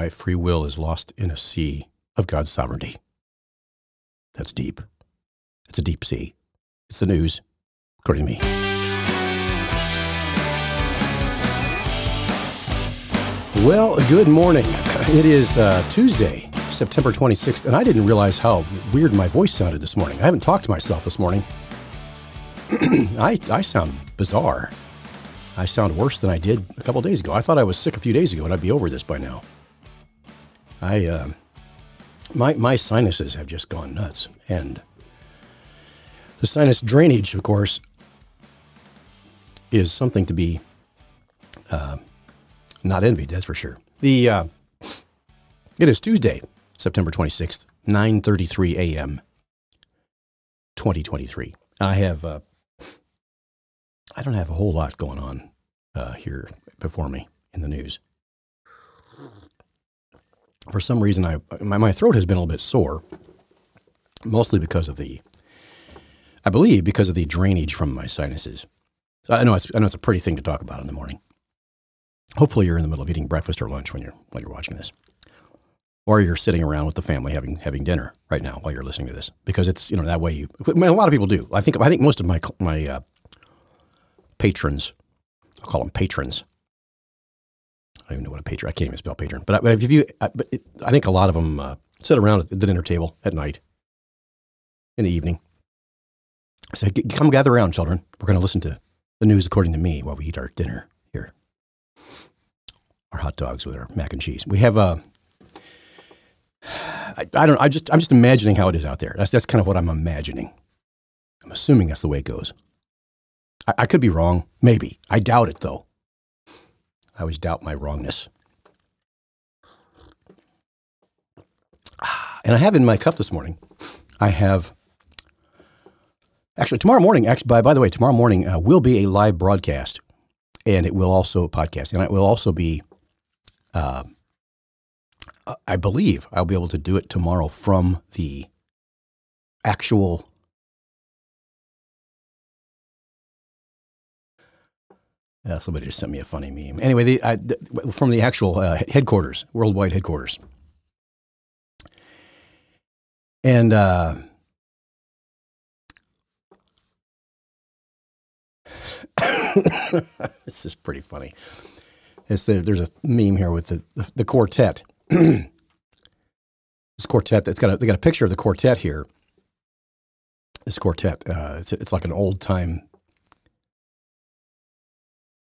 My free will is lost in a sea of God's sovereignty. That's deep. It's a deep sea. It's the news, according to me. Well, good morning. It is uh, Tuesday, September 26th, and I didn't realize how weird my voice sounded this morning. I haven't talked to myself this morning. I, I sound bizarre. I sound worse than I did a couple days ago. I thought I was sick a few days ago and I'd be over this by now. I, uh, my, my sinuses have just gone nuts. And the sinus drainage, of course, is something to be uh, not envied, that's for sure. The, uh, it is Tuesday, September 26th, 9.33 a.m., 2023. I have, uh, I don't have a whole lot going on uh, here before me in the news. For some reason, I my, my throat has been a little bit sore, mostly because of the, I believe, because of the drainage from my sinuses. So I know it's, I know it's a pretty thing to talk about in the morning. Hopefully, you're in the middle of eating breakfast or lunch when you're while you're watching this, or you're sitting around with the family having having dinner right now while you're listening to this, because it's you know that way you. I mean, a lot of people do. I think I think most of my my uh, patrons, I'll call them patrons. I don't even know what a patron. I can't even spell patron. But, but if you, I, but it, I think a lot of them uh, sit around at the dinner table at night, in the evening. Say, come gather around, children. We're going to listen to the news according to me while we eat our dinner here. Our hot dogs with our mac and cheese. We have a. Uh, I, I don't. I just. I'm just imagining how it is out there. That's that's kind of what I'm imagining. I'm assuming that's the way it goes. I, I could be wrong. Maybe. I doubt it though. I always doubt my wrongness. And I have in my cup this morning, I have actually tomorrow morning. Actually, by, by the way, tomorrow morning uh, will be a live broadcast, and it will also podcast, and it will also be. Uh, I believe I'll be able to do it tomorrow from the actual Uh, somebody just sent me a funny meme. Anyway, the, I, the, from the actual uh, headquarters, worldwide headquarters. And uh, this is pretty funny. It's the, there's a meme here with the, the, the quartet. this quartet that's got a, they got a picture of the quartet here. This quartet, uh, it's, it's like an old time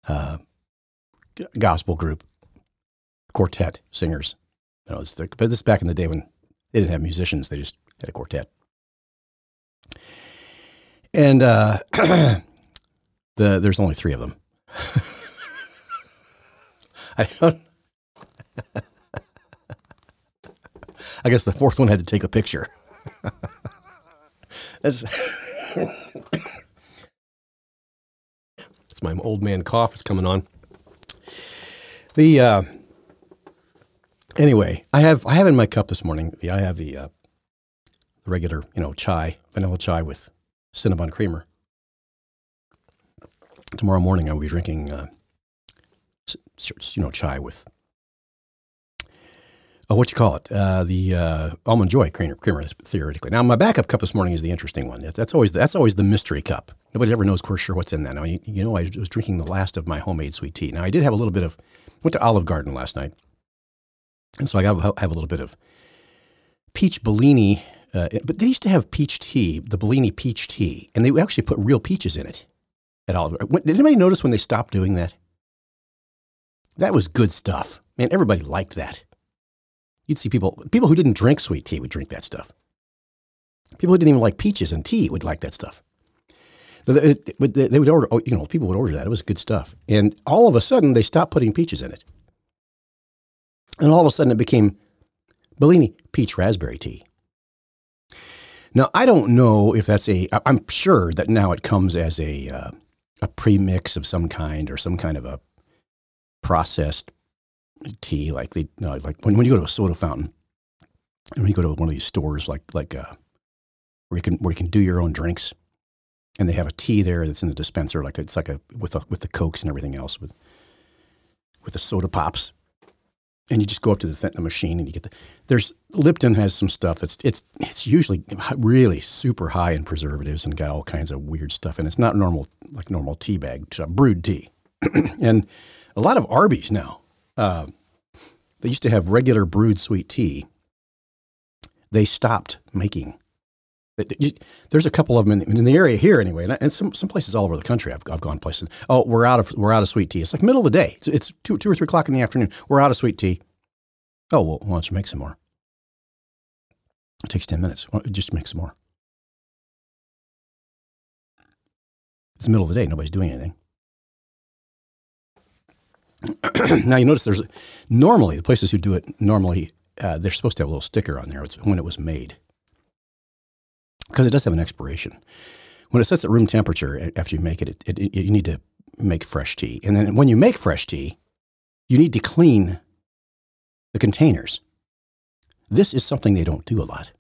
uh, gospel group, quartet singers. You know, the, but this is back in the day when they didn't have musicians; they just had a quartet. And uh, the there's only three of them. I don't. I guess the fourth one had to take a picture. That's my old man cough is coming on. The uh, anyway, I have I have in my cup this morning. The I have the uh, regular you know chai, vanilla chai with cinnamon creamer. Tomorrow morning I will be drinking uh, you know chai with oh, what you call it? Uh, the uh, almond joy creamer, creamer, theoretically. Now, my backup cup this morning is the interesting one. That's always that's always the mystery cup. Nobody ever knows for sure what's in that. Now, you, you, know, I was drinking the last of my homemade sweet tea. Now, I did have a little bit of went to Olive Garden last night, and so I have, have a little bit of peach Bellini. Uh, but they used to have peach tea, the Bellini peach tea, and they actually put real peaches in it at Olive Garden. Did anybody notice when they stopped doing that? That was good stuff. Man, everybody liked that. You'd see people people who didn't drink sweet tea would drink that stuff. People who didn't even like peaches and tea would like that stuff. They, they would order, you know, people would order that. It was good stuff. And all of a sudden, they stopped putting peaches in it. And all of a sudden, it became Bellini peach raspberry tea. Now, I don't know if that's a, I'm sure that now it comes as a, uh, a premix of some kind or some kind of a processed tea, like they, like when, when you go to a soda fountain, and when you go to one of these stores, like like uh, where you can where you can do your own drinks, and they have a tea there that's in the dispenser, like it's like a with a, with the cokes and everything else with with the soda pops. and you just go up to the, th- the machine and you get the. There's Lipton has some stuff. that's it's it's usually really super high in preservatives and got all kinds of weird stuff, and it's not normal like normal tea bag brewed tea, and a lot of Arby's now. Uh, they used to have regular brewed sweet tea. They stopped making. There's a couple of them in, in the area here anyway, and, and, some some places all over the country. I've, I've gone places. Oh, we're out of we're out of sweet tea. It's like middle of the day. It's, it's two two or three o'clock in the afternoon. We're out of sweet tea. Oh well, why don't you make some more? It takes ten minutes. Just make some more. It's the middle of the day. Nobody's doing anything. now you notice there's normally the places who do it normally uh, they're supposed to have a little sticker on there. When it was made because it does have an expiration. When it sets at room temperature after you make it, it, it, it, you need to make fresh tea. And then when you make fresh tea, you need to clean the containers. This is something they don't do a lot.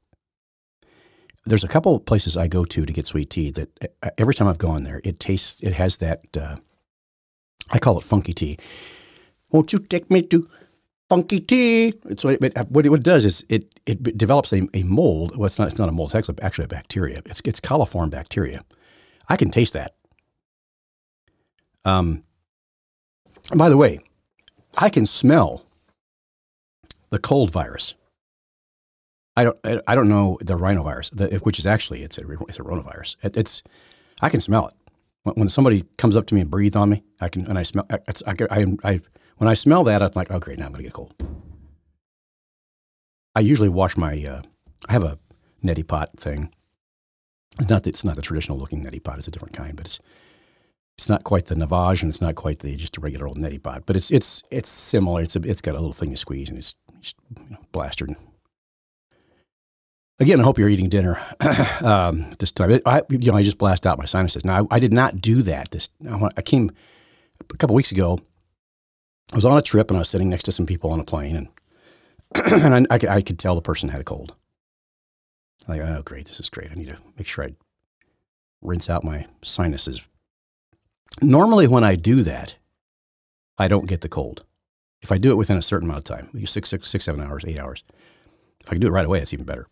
There's a couple places I go to to get sweet tea that uh, every time I've gone there, it tastes, it has that, uh, I call it funky tea. Won't you take me to funky tea? It's what it, what it does is it, it develops a, a mold. Well, it's not, it's not a mold, it's actually a bacteria. It's, it's coliform bacteria. I can taste that. Um, by the way, I can smell the cold virus. I don't, I don't know the rhinovirus, the, which is actually, it's a, it's a rhinovirus. It, it's, I can smell it. When somebody comes up to me and breathes on me, I can, and I smell, it's, I, I, I, when I smell that, I'm like, oh, great, now I'm to get a cold. I usually wash my, uh, I have a neti pot thing. It's not, it's not the traditional looking neti pot, it's a different kind, but it's, it's not quite the Navage and it's not quite the just a regular old neti pot, but it's, it's, it's similar. It's, a, it's got a little thing you squeeze and it's just you know, blastered Again, I hope you're eating dinner um, this time. I, you know, I just blast out my sinuses. Now, I, I did not do that. This I came a couple weeks ago. I was on a trip and I was sitting next to some people on a plane, and and I, I, I, could tell the person had a cold. Like, oh, great, this is great. I need to make sure I rinse out my sinuses. Normally, when I do that, I don't get the cold. If I do it within a certain amount of time, six, six, six, seven hours, eight hours. If I can do it right away, it's even better.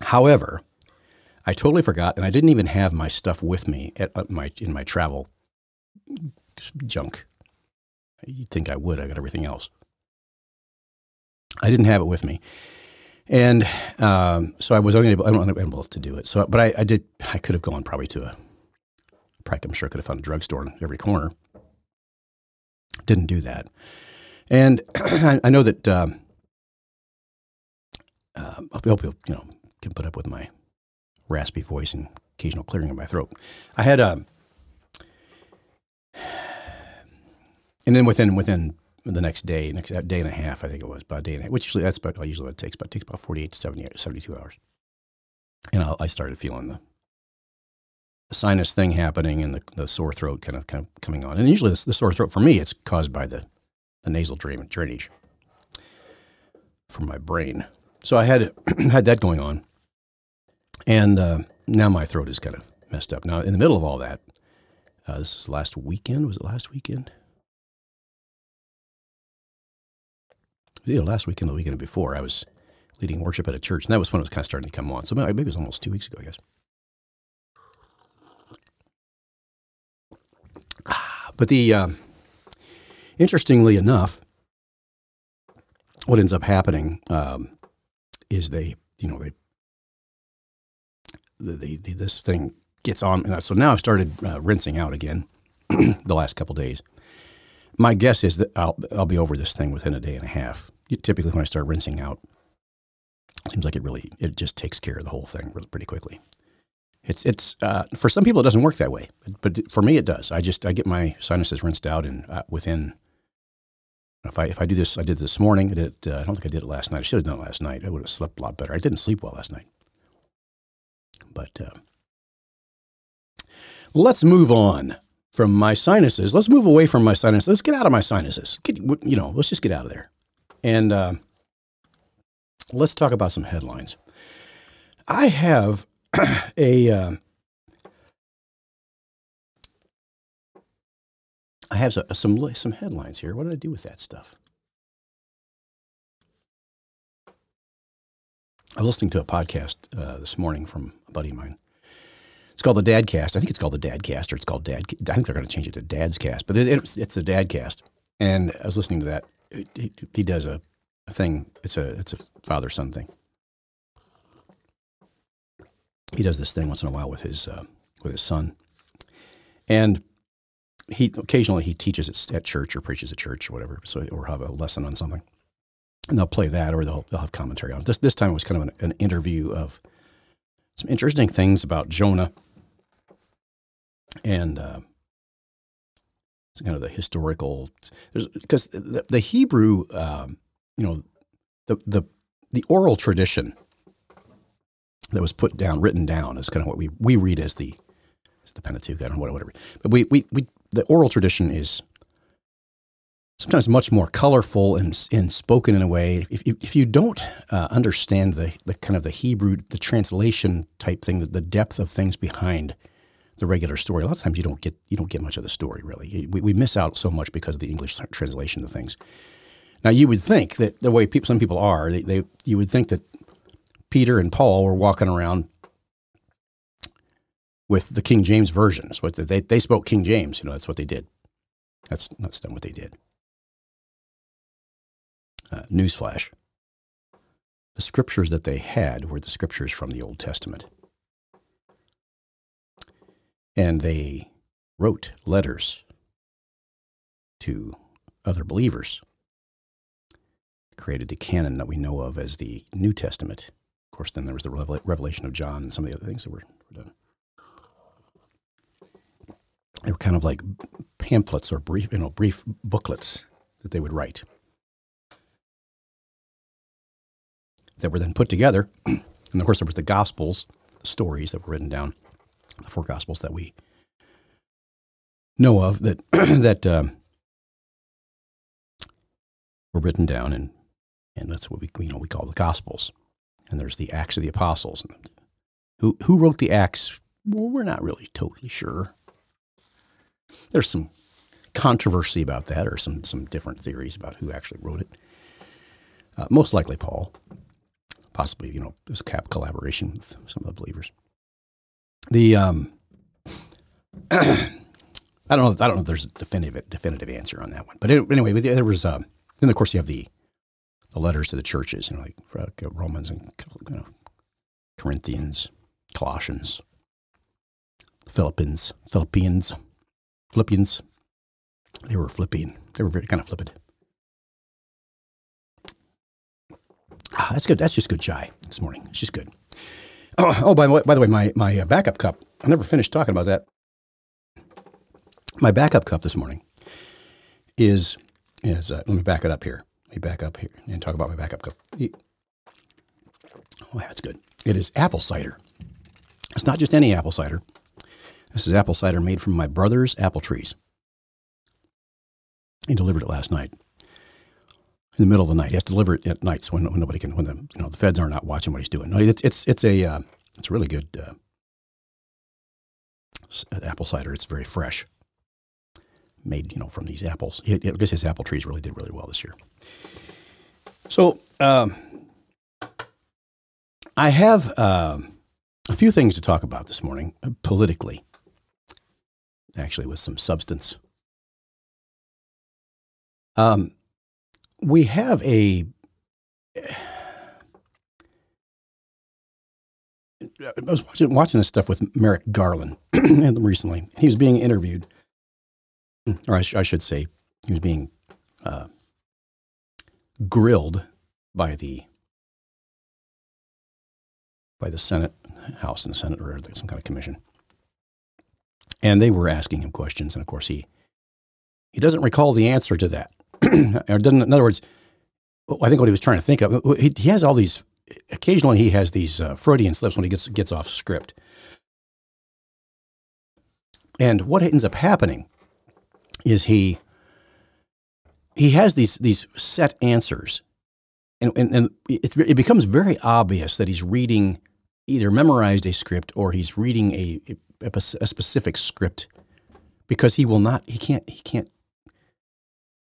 However, I totally forgot, and I didn't even have my stuff with me at uh, my in my travel junk. You'd think I would. I got everything else. I didn't have it with me, and um, so I was unable, unable to do it. So, but I, I did. I could have gone probably to a. Probably, I'm sure I could have found a drugstore in every corner. Didn't do that, and I know that. Um, uh, I hope you know can put up with my raspy voice and occasional clearing of my throat. I had a, um, and then within within the next day, next day and a half, I think it was about a day and a half, which usually that's about usually what it takes, but it takes about 48 to 70, 72 hours. And I, I started feeling the, sinus thing happening and the, the sore throat kind of, kind of coming on. And usually the, the sore throat for me, it's caused by the, the nasal drainage from my brain. So I had had that going on. And uh, now my throat is kind of messed up. Now, in the middle of all that, uh, this is last weekend. Was it last weekend? Yeah, last weekend, the weekend before, I was leading worship at a church, and that was when it was kind of starting to come on. So maybe it was almost two weeks ago, I guess. But the um, interestingly enough, what ends up happening um, is they, you know, they the, the, this thing gets on. So now I've started uh, rinsing out again the last couple days. My guess is that I'll, I'll be over this thing within a day and a half. Typically, when I start rinsing out, it seems like it really it just takes care of the whole thing pretty quickly. It's it's uh, for some people it doesn't work that way, but for me it does. I just I get my sinuses rinsed out and uh, within. If I if I do this, I did this morning. I did. Uh, I don't think I did it last night. I should have done it last night. I would have slept a lot better. I didn't sleep well last night. But uh, let's move on from my sinuses. Let's move away from my sinuses. Let's get out of my sinuses. Get, you know, let's just get out of there. And uh, let's talk about some headlines. I have a. Uh, I have some, some headlines here. What did I do with that stuff? I was listening to a podcast uh, this morning from buddy of mine. It's called the Dadcast. I think it's called the Dadcast, or it's called Dad. I think they're going to change it to Dad's Cast, but it, it's, it's the Dadcast. And I was listening to that. He, he does a, a thing. It's a it's a father son thing. He does this thing once in a while with his uh, with his son, and he occasionally he teaches at, church or preaches at church or whatever. So or have a lesson on something, and they'll play that or they'll they'll have commentary on it. This this time it was kind of an, an interview of some interesting things about Jonah and uh, it's kind of the historical. Because the, the Hebrew, um, you know, the the the oral tradition that was put down, written down, is kind of what we we read as the as the Pentateuch. I don't know whatever, but we we we the oral tradition is sometimes much more colorful and, and spoken in a way. If, if you don't uh, understand the, the kind of the Hebrew, the translation type thing, the, the depth of things behind the regular story, a lot of times you don't get you don't get much of the story really. We, we miss out so much because of the English translation of things. Now you would think that the way people, some people are, they, they you would think that Peter and Paul were walking around with the King James version. That's what they they spoke King James. You know, that's what they did. That's that's not what they did. Uh, newsflash: the scriptures that they had were the scriptures from the Old Testament, and they wrote letters to other believers. Created the canon that we know of as the New Testament. Of course, then there was the revelation of John and some of the other things that were, were done they were kind of like pamphlets or brief, you know, brief booklets that they would write that were then put together. and of course, there was the Gospels, stories that were written down, the four Gospels that we know of that that um, were written down, and and that's what we you know we call the Gospels. And there's the Acts of the Apostles. Who who wrote the Acts? Well, we're not really totally sure. There's some controversy about that, or some some different theories about who actually wrote it. Uh, most likely Paul, possibly you know this cap collaboration with some of the believers. The um, I don't know. I don't know if there's a definitive definitive answer on that one. But anyway, there was. Uh, then of course you have the the letters to the churches, you know, like Romans and you know, Corinthians, Colossians, Philippians, Philippians, Philippians. They were flipping. They were very kind of flippant. Ah, that's good. That's just good chai this morning. It's just good. Oh, oh by, the way, by the way, my, my uh, backup cup, I never finished talking about that. My backup cup this morning is, is uh, let me back it up here. Let me back up here and talk about my backup cup. Oh, that's good. It is apple cider. It's not just any apple cider. This is apple cider made from my brother's apple trees. He delivered it last night. In the middle of the night, he has to deliver it at night, so when, when nobody can, when the you know the feds are not watching what he's doing. No, it's it's it's a uh, it's a really good uh, apple cider. It's very fresh, made you know from these apples. I guess his apple trees really did really well this year. So um, I have um, a few things to talk about this morning uh, politically actually with some substance. Um, we have a. I was watching, watching this stuff with Merrick Garland recently. He was being interviewed, or I, sh- I should say, he was being uh, grilled by the by the Senate, House and the Senate, or some kind of commission. And they were asking him questions, and of course he he doesn't recall the answer to that. or doesn't, in other words, I think what he was trying to think of, he, he has all these. Occasionally, he has these uh, Freudian slips when he gets gets off script. And what ends up happening is he he has these these set answers, and and, and it, it becomes very obvious that he's reading either memorized a script or he's reading a, a, a specific script because he will not he can't he can't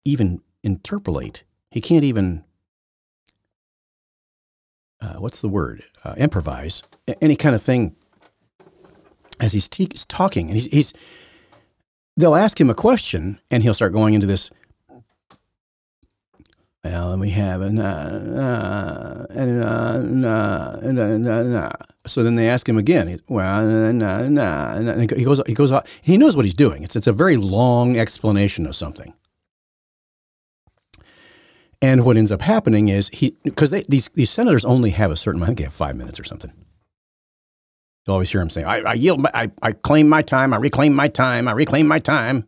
even interpolate he can't even uh, what's the word? Uh, improvise any kind of thing as he's te- talking, and he's, he's they'll ask him a question, and he'll start going into this. Well, and we have a nah, nah, nah, nah, nah, nah. So then they ask him again. Well, and he goes, he goes, Off, he knows what he's doing. It's, it's a very long explanation of something. And what ends up happening is he, because these, these senators only have a certain, I think they have five minutes or something. You'll always hear him saying, I, I yield, my, I, I claim my time, I reclaim my time, I reclaim my time.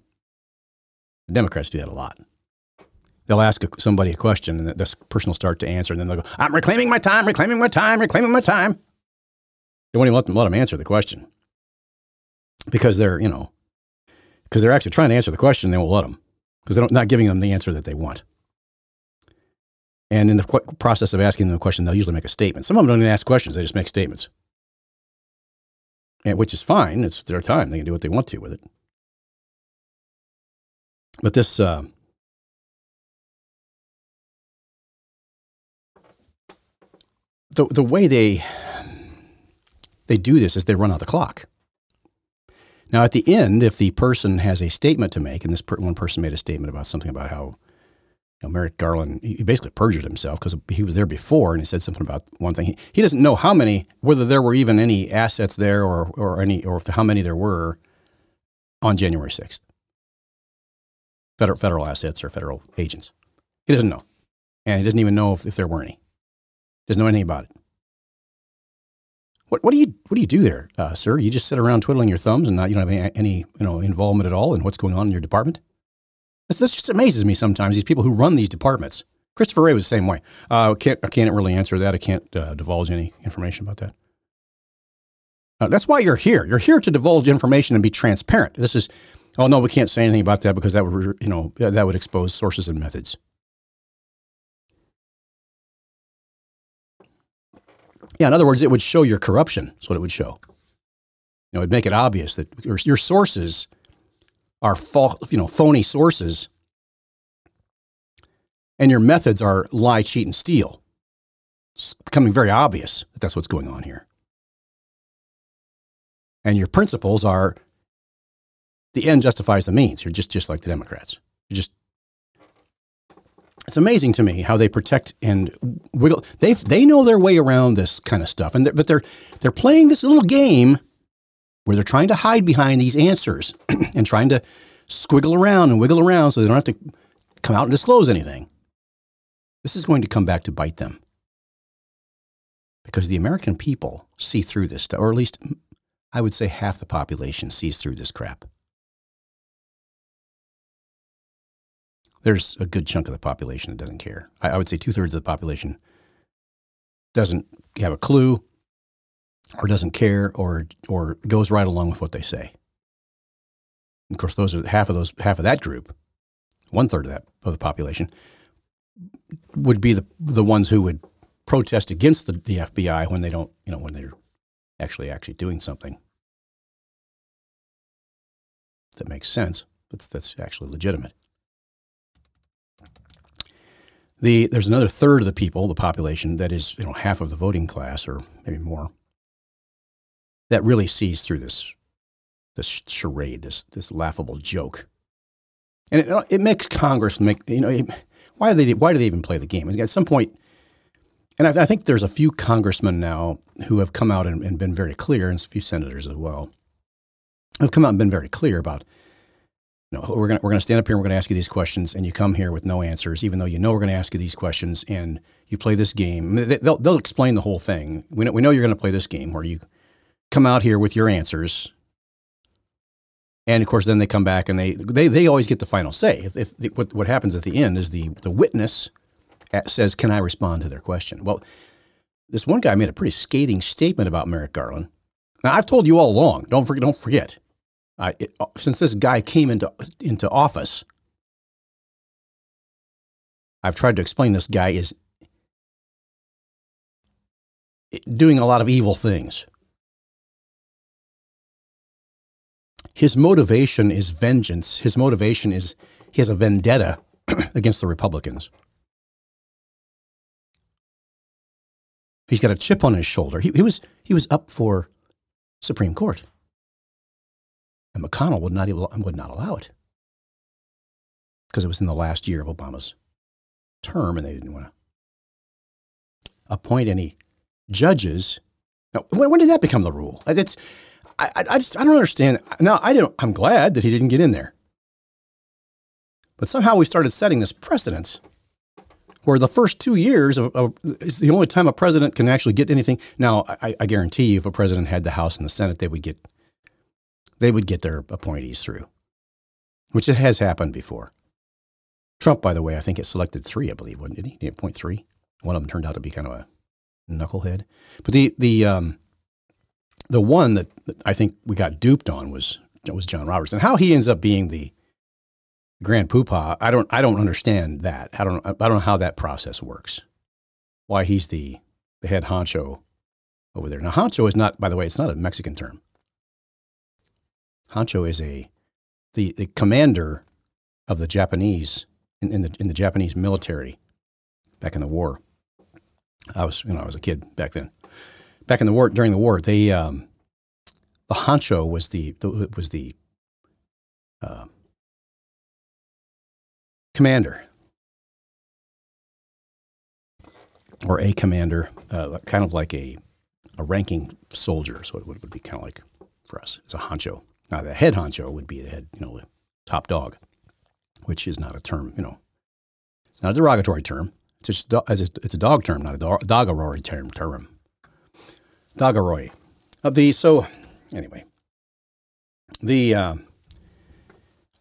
The Democrats do that a lot. They'll ask somebody a question and this person will start to answer, and then they'll go, I'm reclaiming my time, reclaiming my time, reclaiming my time. They won't even let them, let them answer the question because they're, you know, because they're actually trying to answer the question, they won't let them because they're not giving them the answer that they want. And in the qu- process of asking them a question, they'll usually make a statement. Some of them don't even ask questions, they just make statements. And, which is fine. It's their time. They can do what they want to with it. But this, uh, the, the way they, they do this is they run out the clock. Now, at the end, if the person has a statement to make, and this per- one person made a statement about something about how know, Merrick Garland, he basically perjured himself because he was there before and he said something about one thing. He, he doesn't know how many, whether there were even any assets there or, or any, or how many there were on January 6th. Federal, federal assets or federal agents. He doesn't know. And he doesn't even know if, if there were any. Doesn't know anything about it. What, what do you what do you do there, uh, sir? You just sit around twiddling your thumbs and not you don't have any, any you know involvement at all in what's going on in your department? This, just amazes me sometimes, these people who run these departments. Christopher Wray was the same way. Uh, can't, I can't really answer that. I can't uh, divulge any information about that. Uh, that's why you're here. You're here to divulge information and be transparent. This is, oh no, we can't say anything about that because that would, you know, that would expose sources and methods. Yeah, in other words, it would show your corruption. That's what it would show. You know, it would make it obvious that your sources are false, you know, phony sources, and your methods are lie, cheat, and steal. It's becoming very obvious that that's what's going on here. And your principles are the end justifies the means. You're just, just like the Democrats. You're just it's amazing to me how they protect and wiggle. They they know their way around this kind of stuff, and they're, but they're they're playing this little game where they're trying to hide behind these answers and trying to squiggle around and wiggle around so they don't have to come out and disclose anything. This is going to come back to bite them. Because the American people see through this stuff, or at least I would say half the population sees through this crap. There's a good chunk of the population that doesn't care. I, I would say two thirds of the population doesn't have a clue or doesn't care or or goes right along with what they say. of course, those are half of those half of that group, one third of that of the population would be the the ones who would protest against the, the FBI when they don't, you know, when they're actually actually doing something that makes sense. That's that's actually legitimate. The, there's another third of the people, the population, that is you know half of the voting class, or maybe more, that really sees through this this charade, this this laughable joke, and it, it makes Congress make you know it, why do they why do they even play the game? at some point, and I, I, think there's a few congressmen now who have come out and, and been very clear, and a few senators as well, have come out and been very clear about you know, we're going we're gonna stand up here and we're going to ask you these questions, and you come here with no answers, even though you know we're going to ask you these questions, and you play this game. They'll, they'll explain the whole thing. We know, we know you're going to play this game where you come out here with your answers. And of course, then they come back and they, they, they always get the final say. If, if the, what, what happens at the end is the, the witness uh, says, Can I respond to their question? Well, this one guy made a pretty scathing statement about Merrick Garland. Now, I've told you all along, don't forget, don't forget I, it, uh, since this guy came into, into office, I've tried to explain this guy is eh, doing a lot of evil things. His motivation is vengeance. His motivation is he has a vendetta against the Republicans. He's got a chip on his shoulder. He, he was he was up for Supreme Court, and McConnell would not would not allow it because it was in the last year of Obama's term, and they didn't want to appoint any judges. Now, when, when did that become the rule? It's I, I just I don't understand. Now I don't. I'm glad that he didn't get in there, but somehow we started setting this precedence where the first two years of, of, is the only time a president can actually get anything. Now, I, I, guarantee you, if a president had the House and the Senate, they would get they would get their appointees through, which it has happened before. Trump, by the way, I think it selected three, I believe, wasn't he? He appoint three. One of them turned out to be kind of a knucklehead. But the the um, the one that, I think we got duped on was was John Roberts, and how he ends up being the grand poopah. I don't I don't understand that. I don't I don't know how that process works. Why he's the the head honcho over there. Now honcho is not, by the way, it's not a Mexican term. Honcho is a the, the commander of the Japanese in, in, the in the Japanese military back in the war. I was you know I was a kid back then. Back in the war during the war, they um, the honcho was the, the was the uh, commander or a commander, uh, kind of like a, a ranking soldier. So it would, would be kind of like for us. It's a honcho. Now the head honcho would be the head, you know, the top dog, which is not a term, you know, it's not a derogatory term. It's just it's a dog term, not a dog, dogarory term. Term. Dogaroy. Uh, the so anyway, the uh,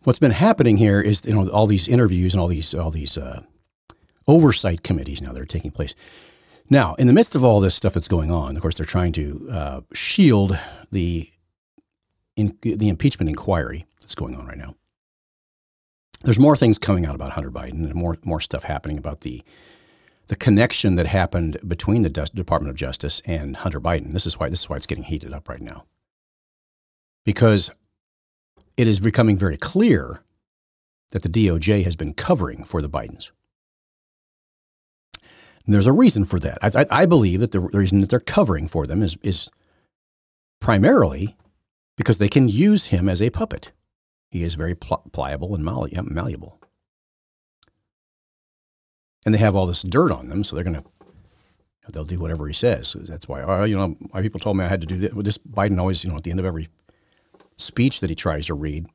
what's been happening here is you know all these interviews and all these all these uh, oversight committees now that are taking place. Now, in the midst of all this stuff that's going on, of course, they're trying to uh, shield the in, the impeachment inquiry that's going on right now. There's more things coming out about Hunter Biden and more more stuff happening about the the connection that happened between the Department of Justice and Hunter Biden. This is why this is why it's getting heated up right now. Because it is becoming very clear that the DOJ has been covering for the Bidens. And there's a reason for that. I, I, I believe that the reason that they're covering for them is, is primarily because they can use him as a puppet. He is very pl- pliable and malleable. And they have all this dirt on them, so they're going to they'll do whatever he says. That's why, oh, you know, my people told me I had to do this. This Biden always, you know, at the end of every speech that he tries to read.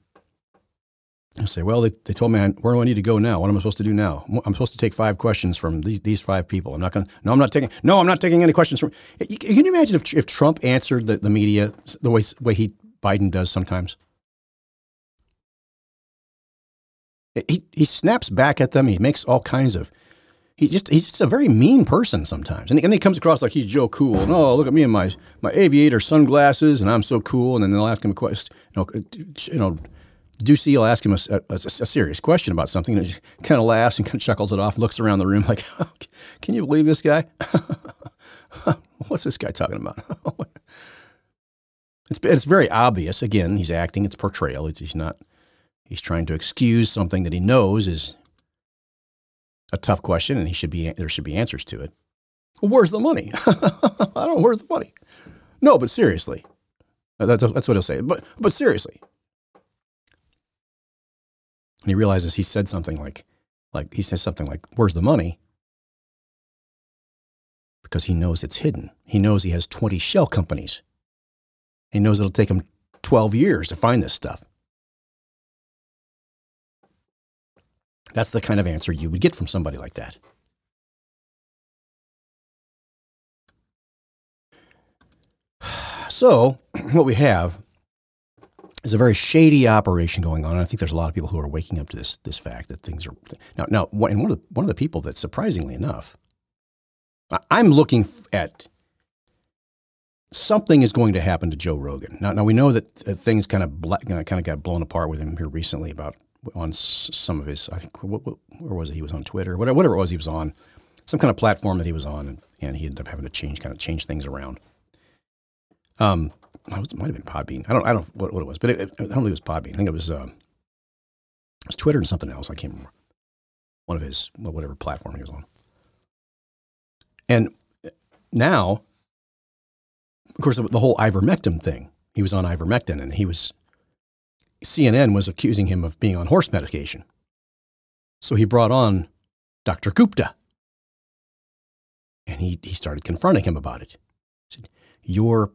I say, well, they, they told me, I, where do I need to go now? What am I supposed to do now? I'm supposed to take five questions from these, these five people. I'm not going to, no, I'm not taking, no, I'm not taking any questions from, can you imagine if, if Trump answered the, the media the way, way he, Biden does sometimes? He, he snaps back at them. He makes all kinds of, he's just he's just a very mean person sometimes, and and he comes across like he's Joe Cool. And oh, look at me and my my aviator sunglasses, and I'm so cool. And then they'll ask him a question, you know, you know. Doocy will ask him a, a, a, serious question about something, and he kind of laughs and kind of chuckles it off, and looks around the room like, "Can you believe this guy? What's this guy talking about?" it's it's very obvious. Again, he's acting; it's portrayal. It's, he's not. He's trying to excuse something that he knows is a tough question, and he should be there should be answers to it. Well, where's the money? I don't. Where's the money? No, but seriously, that's that's what he'll say. But but seriously, and he realizes he said something like like he says something like, "Where's the money?" Because he knows it's hidden. He knows he has twenty shell companies. He knows it'll take him twelve years to find this stuff. That's the kind of answer you would get from somebody like that. So, what we have is a very shady operation going on. And I think there's a lot of people who are waking up to this this fact that things are now now. And one of the one of the people that surprisingly enough, I'm looking at something is going to happen to Joe Rogan. Now, now we know that uh, things kind of kind of got blown apart with him here recently about on some of his, I think, what, what, where was it? He was on Twitter, whatever, whatever it was he was on, some kind of platform that he was on, and, and he ended up having to change, kind of change things around. Um, it might have been Podbean. I don't, I don't know what, what it was, but it, I don't think it was Podbean. I think it was, uh, it was Twitter and something else. I can't remember. One of his, whatever platform he was on. And now, of course, the whole ivermectin thing. He was on ivermectin, and he was CNN was accusing him of being on horse medication. So he brought on Dr. Gupta, and he he started confronting him about it. He said, "Your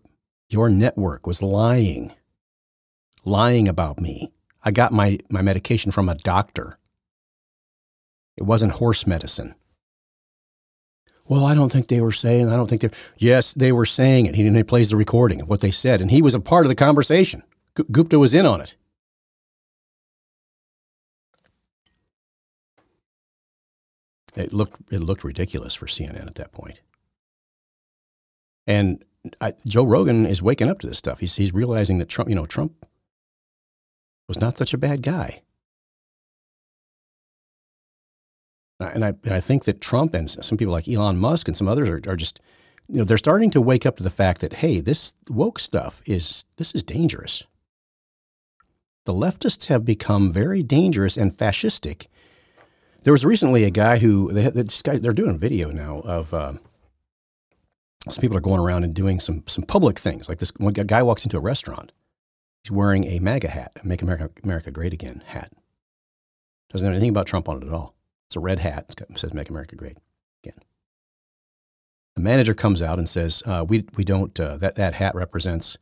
your network was lying, lying about me. I got my my medication from a doctor. It wasn't horse medicine." Well, I don't think they were saying. I don't think they're. Yes, they were saying it. He, he plays the recording of what they said, and he was a part of the conversation. Gupta was in on it. It looked it looked ridiculous for CNN at that point. And I, Joe Rogan is waking up to this stuff. He's he's realizing that Trump, you know, Trump was not such a bad guy. Uh, and I, and I think that Trump and some people like Elon Musk and some others are, are just, you know, they're starting to wake up to the fact that, hey, this woke stuff is, this is dangerous. The leftists have become very dangerous and fascistic. There was recently a guy who, they, this guy, they're doing a video now of, uh, some people are going around and doing some, some public things. Like this one guy walks into a restaurant. He's wearing a MAGA hat, Make America, America Great Again hat. Doesn't know anything about Trump on it at all. It's a red hat. It says "Make America Great Again." The manager comes out and says, uh, "We we don't. Uh, that that hat represents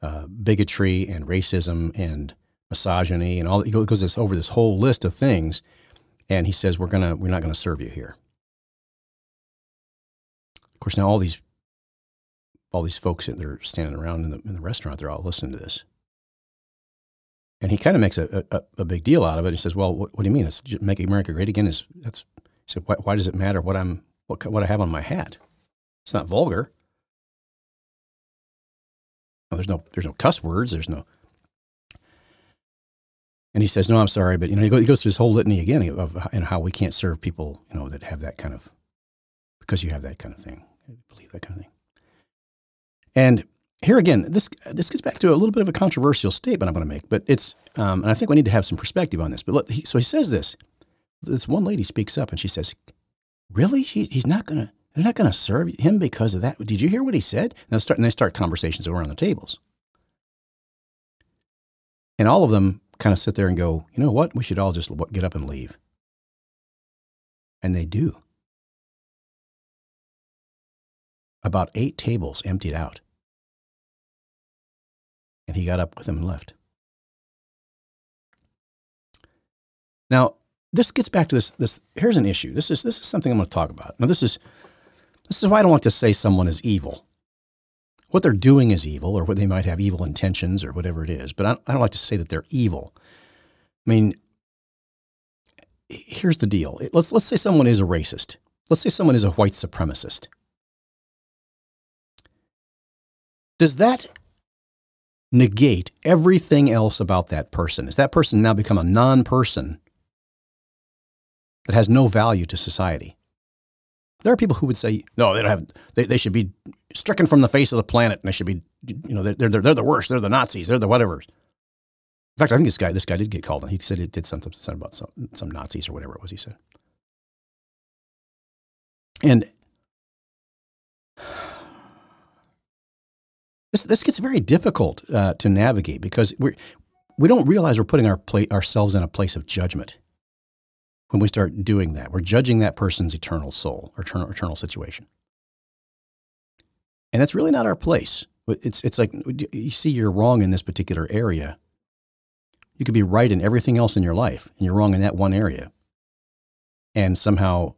uh, bigotry and racism and misogyny and all." He goes over this whole list of things, and he says, "We're gonna we're not gonna serve you here." Of course, now all these all these folks that are standing around in the in the restaurant, they're all listening to this. And he kind of makes a, a, a, big deal out of it. He says, "Well, what, what do you mean? It's make America great again." Is that's he said, why, why, does it matter what I'm what what I have on my hat? It's not vulgar. No, there's no there's no cuss words. There's no." And he says, "No, I'm sorry, but you know," he goes, through this whole litany again of and how we can't serve people, you know, that have that kind of because you have that kind of thing, believe that kind of thing. And here again, this this gets back to a little bit of a controversial statement I'm going to make, but it's um, and I think we need to have some perspective on this. But look, he, so he says this. This one lady speaks up and she says, "Really? He, he's not going to." They're not going to serve him because of that. Did you hear what he said? And start, and they start conversations around the tables. And all of them kind of sit there and go, you know what? We should all just get up and leave. And they do. About eight tables emptied out. And he got up with him and left. Now, this gets back to this. This here's an issue. This is this is something I'm going to talk about. Now, this is this is why I don't want to say someone is evil. What they're doing is evil, or what they might have evil intentions, or whatever it is. But I, I don't like to say that they're evil. I mean, here's the deal. Let's let's say someone is a racist. Let's say someone is a white supremacist. Does that negate everything else about that person? Is that person now become a non person that has no value to society? There are people who would say, no, they don't have, they, they should be stricken from the face of the planet and they should be, you know, they're, they're, they're the worst. They're the Nazis. They're the whatever. In fact, I think this guy, this guy did get called. And he said it did something, something about some, some Nazis or whatever it was he said. And This, this gets very difficult uh, to navigate because we we don't realize we're putting our pla- ourselves in a place of judgment when we start doing that. We're judging that person's eternal soul or eternal, eternal situation. And that's really not our place. It's, it's like you see you're wrong in this particular area. You could be right in everything else in your life, and you're wrong in that one area. And somehow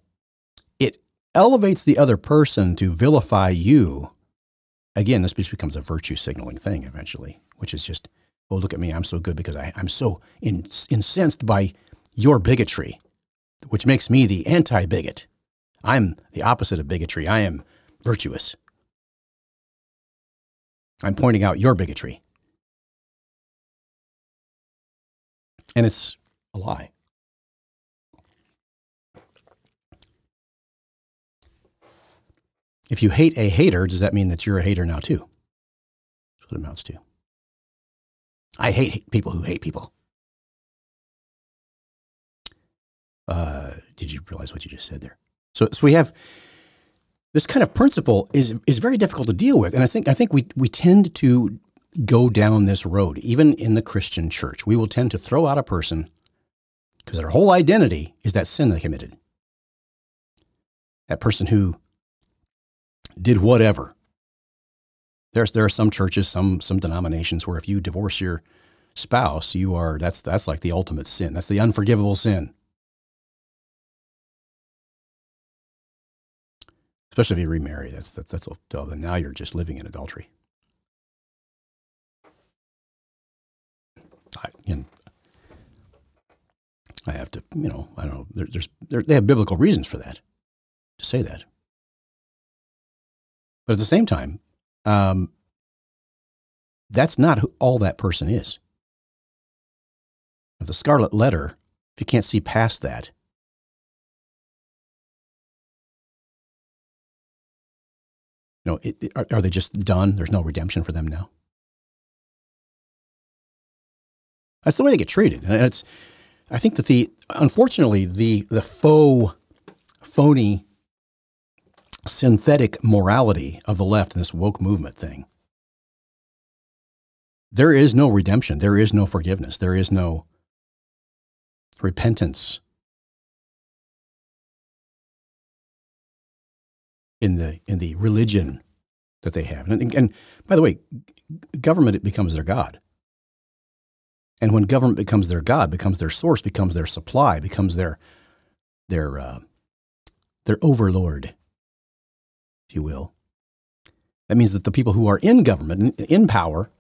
it elevates the other person to vilify you again, this becomes a virtue signaling thing eventually, which is just, oh, look at me, I'm so good because I, am so in, incensed by your bigotry, which makes me the anti bigot. I'm the opposite of bigotry. I am virtuous. I'm pointing out your bigotry. And it's a lie. If you hate a hater, does that mean that you're a hater now too? That's what it amounts to. I hate people who hate people. Uh, did you realize what you just said there? So, so we have this kind of principle is is very difficult to deal with, and I think I think we we tend to go down this road, even in the Christian church. We will tend to throw out a person because their whole identity is that sin they committed. That person who did whatever. There's there are some churches, some some denominations where if you divorce your spouse, you are that's that's like the ultimate sin. That's the unforgivable sin. Especially if you remarry, that's that's that's a, now you're just living in adultery. I, and I have to, you know, I don't know. There, there's there, they have biblical reasons for that to say that, but at the same time, um, that's not who all that person is. The scarlet letter, if you can't see past that, you know, it, are, are they just done? There's no redemption for them now. That's the way they get treated, and it's. I think that the unfortunately the the faux, phony, synthetic morality of the left and this woke movement thing. There is no redemption. There is no forgiveness. There is no repentance in the in the religion that they have. And, and by the way, government it becomes their god. And when government becomes their god, becomes their source, becomes their supply, becomes their their uh, their overlord, if you will. That means that the people who are in government, in power,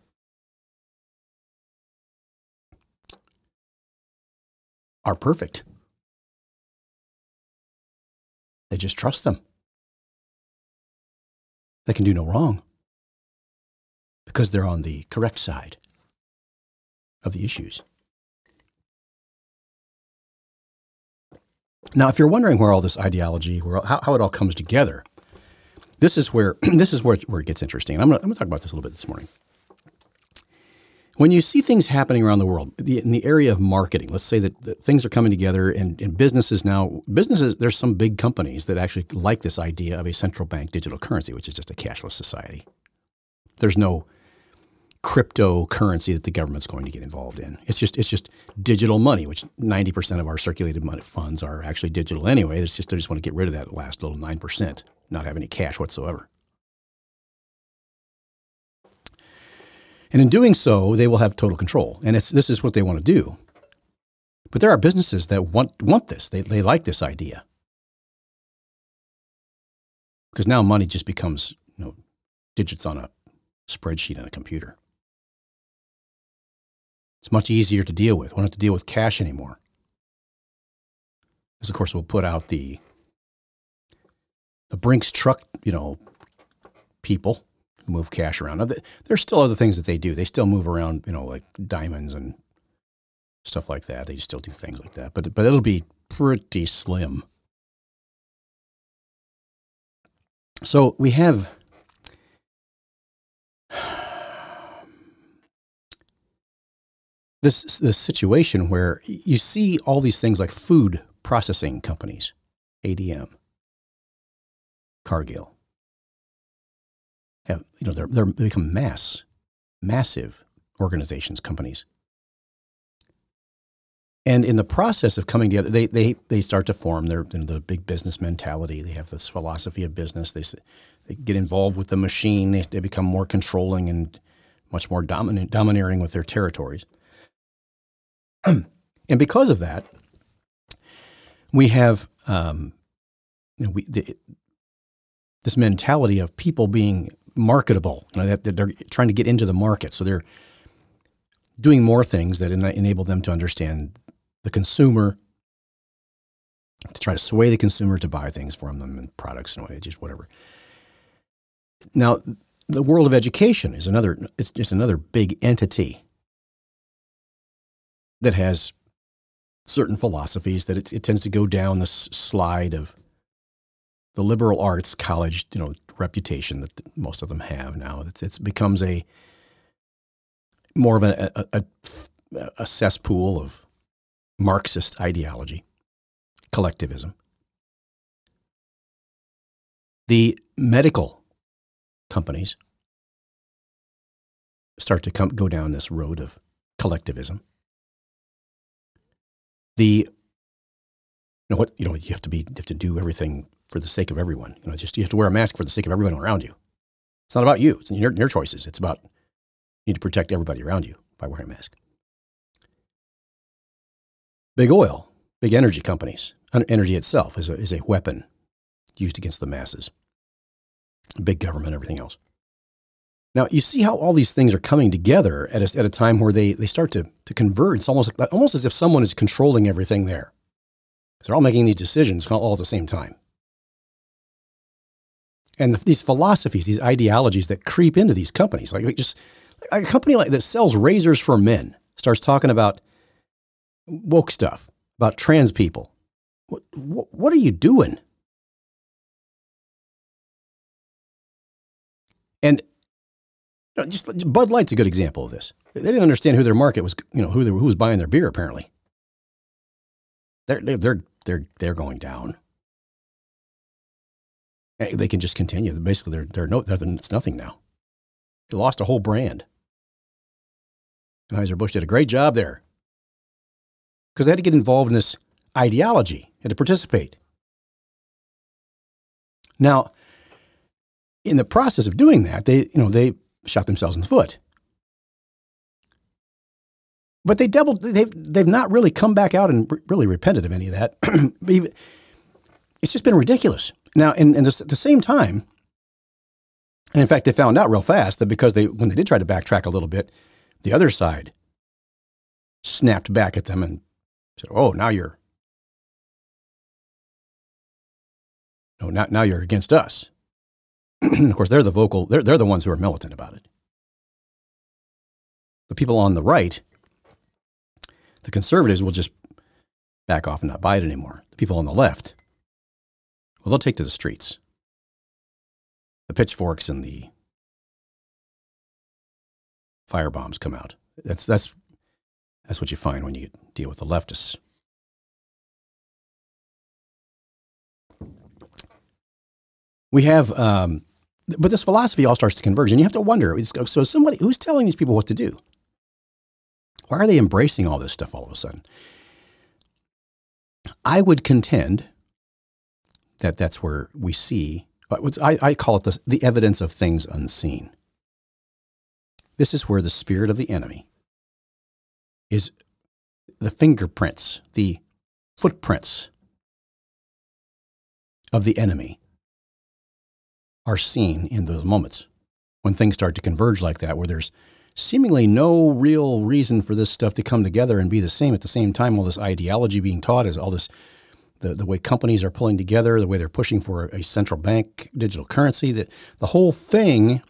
are perfect. They just trust them. They can do no wrong because they're on the correct side of the issues. Now, if you're wondering where all this ideology, where, how, how it all comes together, this is where this is where, where it gets interesting. I'm going to talk about this a little bit this morning. When you see things happening around the world the, in the area of marketing, let's say that, that things are coming together and, and, businesses now, businesses, there's some big companies that actually like this idea of a central bank digital currency, which is just a cashless society. There's no cryptocurrency that the government's going to get involved in. It's just it's just digital money, which 90% of our circulated money funds are actually digital anyway. It's just they just want to get rid of that last little 9%, not have any cash whatsoever. And in doing so, they will have total control. And it's, this is what they want to do. But there are businesses that want, want this, they, they like this idea. Because now money just becomes you know, digits on a spreadsheet on a computer. It's much easier to deal with. We don't have to deal with cash anymore. This, of course, will put out the the Brinks truck, you know, people move cash around. Now, there's still other things that they do. They still move around, you know, like diamonds and stuff like that. They still do things like that, but but it'll be pretty slim. So we have this this situation where you see all these things like food processing companies, ADM, Cargill, have you know they're, they're they become mass, massive organizations, companies. And in the process of coming together, they they they start to form their you know, the big business mentality. They have this philosophy of business. They they get involved with the machine. They, they become more controlling and much more dominant, domineering with their territories. and because of that, we have um, you know, we, the, this mentality of people being marketable. You know, they're trying to get into the market, so they're doing more things that enable them to understand the consumer, to try to sway the consumer to buy things from them and products and just whatever. Now, the world of education is another. It's just another big entity that has certain philosophies that it, it tends to go down this slide of the liberal arts college, you know, reputation that most of them have now. It's, it's becomes a more of a, a, a, a cesspool of Marxist ideology, collectivism. The medical companies start to come go down this road of collectivism. The you know what you know you have to be you have to do everything for the sake of everyone. You know, just you have to wear a mask for the sake of everyone around you. It's not about you. It's your, your choices. It's about you need to protect everybody around you by wearing a mask. Big oil, big energy companies. Energy itself is a, is a weapon used against the masses. Big government, everything else. Now, you see how all these things are coming together at a, at a time where they, they start to, to converge. It's almost, almost as if someone is controlling everything there. They're all making these decisions all at the same time. And the, these philosophies, these ideologies that creep into these companies, like just a company like that sells razors for men starts talking about woke stuff, about trans people. What, what, what are you doing? And you know, just, just, Bud Light's a good example of this. They didn't understand who their market was, you know, who, who was buying their beer. Apparently, they're they're they're they're going down. Eh, they can just continue. Basically, they're they're no, they're, it's nothing now. They lost a whole brand. Anheuser Busch did a great job there because they had to get involved in this ideology, had to participate. Now, in the process of doing that, they, you know, they shot themselves in the foot. But they doubled, they've, they've not really come back out and really repented of any of that. it's just been ridiculous. Now, in, in at the same time, and in fact, they found out real fast that because they, when they did try to backtrack a little bit, the other side snapped back at them and said, "Oh, now you're, no, now, now you're against us." of course, they're the vocal, they're, they're the ones who are militant about it. The people on the right, the conservatives will just back off and not buy it anymore. The people on the left, well, they'll take to the streets. The pitchforks and the fire bombs come out. That's, that's, that's what you find when you deal with the leftists. We have um, but this philosophy all starts to converge, and you have to wonder. So, somebody who's telling these people what to do? Why are they embracing all this stuff all of a sudden? I would contend that that's where we see. I, I call it the, the evidence of things unseen. This is where the spirit of the enemy is the fingerprints, the footprints of the enemy are seen in those moments when things start to converge like that, where there's seemingly no real reason for this stuff to come together and be the same at the same time. All this ideology being taught is all this, the, the way companies are pulling together, the way they're pushing for a central bank digital currency, that the whole thing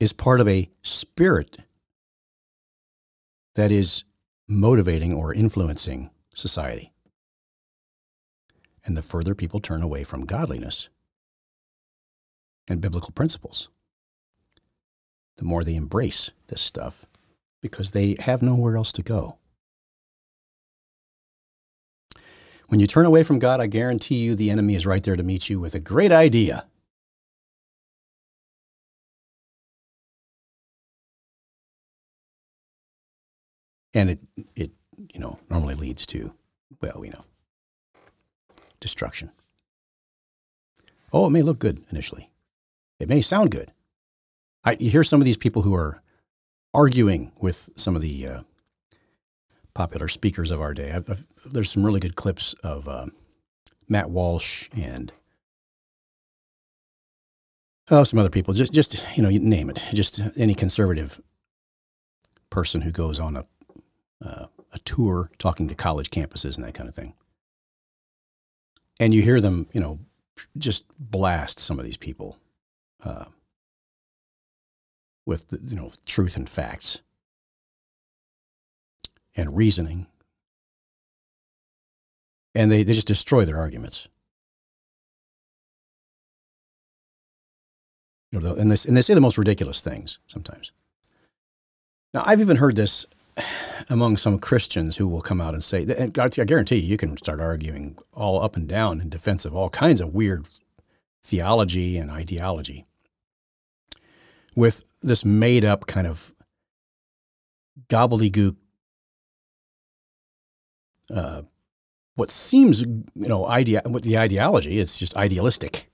is part of a spirit that is motivating or influencing society. And the further people turn away from godliness, and biblical principles. The more they embrace this stuff because they have nowhere else to go. When you turn away from God, I guarantee you the enemy is right there to meet you with a great idea. And it, it you know, normally leads to, well, we know, destruction. Oh, it may look good initially. It may sound good. I, you hear some of these people who are arguing with some of the uh, popular speakers of our day. I've, I've, there's some really good clips of uh, Matt Walsh and oh, some other people. Just, just you know, you name it. Just any conservative person who goes on a uh, a tour talking to college campuses and that kind of thing. And you hear them, you know, just blast some of these people uh, with the, you know truth and facts and reasoning, and they, they just destroy their arguments. You know, and, this, and they say the most ridiculous things sometimes. Now, I've even heard this among some Christians who will come out and say, and I guarantee you, you can start arguing all up and down in defense of all kinds of weird theology and ideology with this made up kind of gobbledygook, uh, what seems, you know, idea, what the ideology is just idealistic.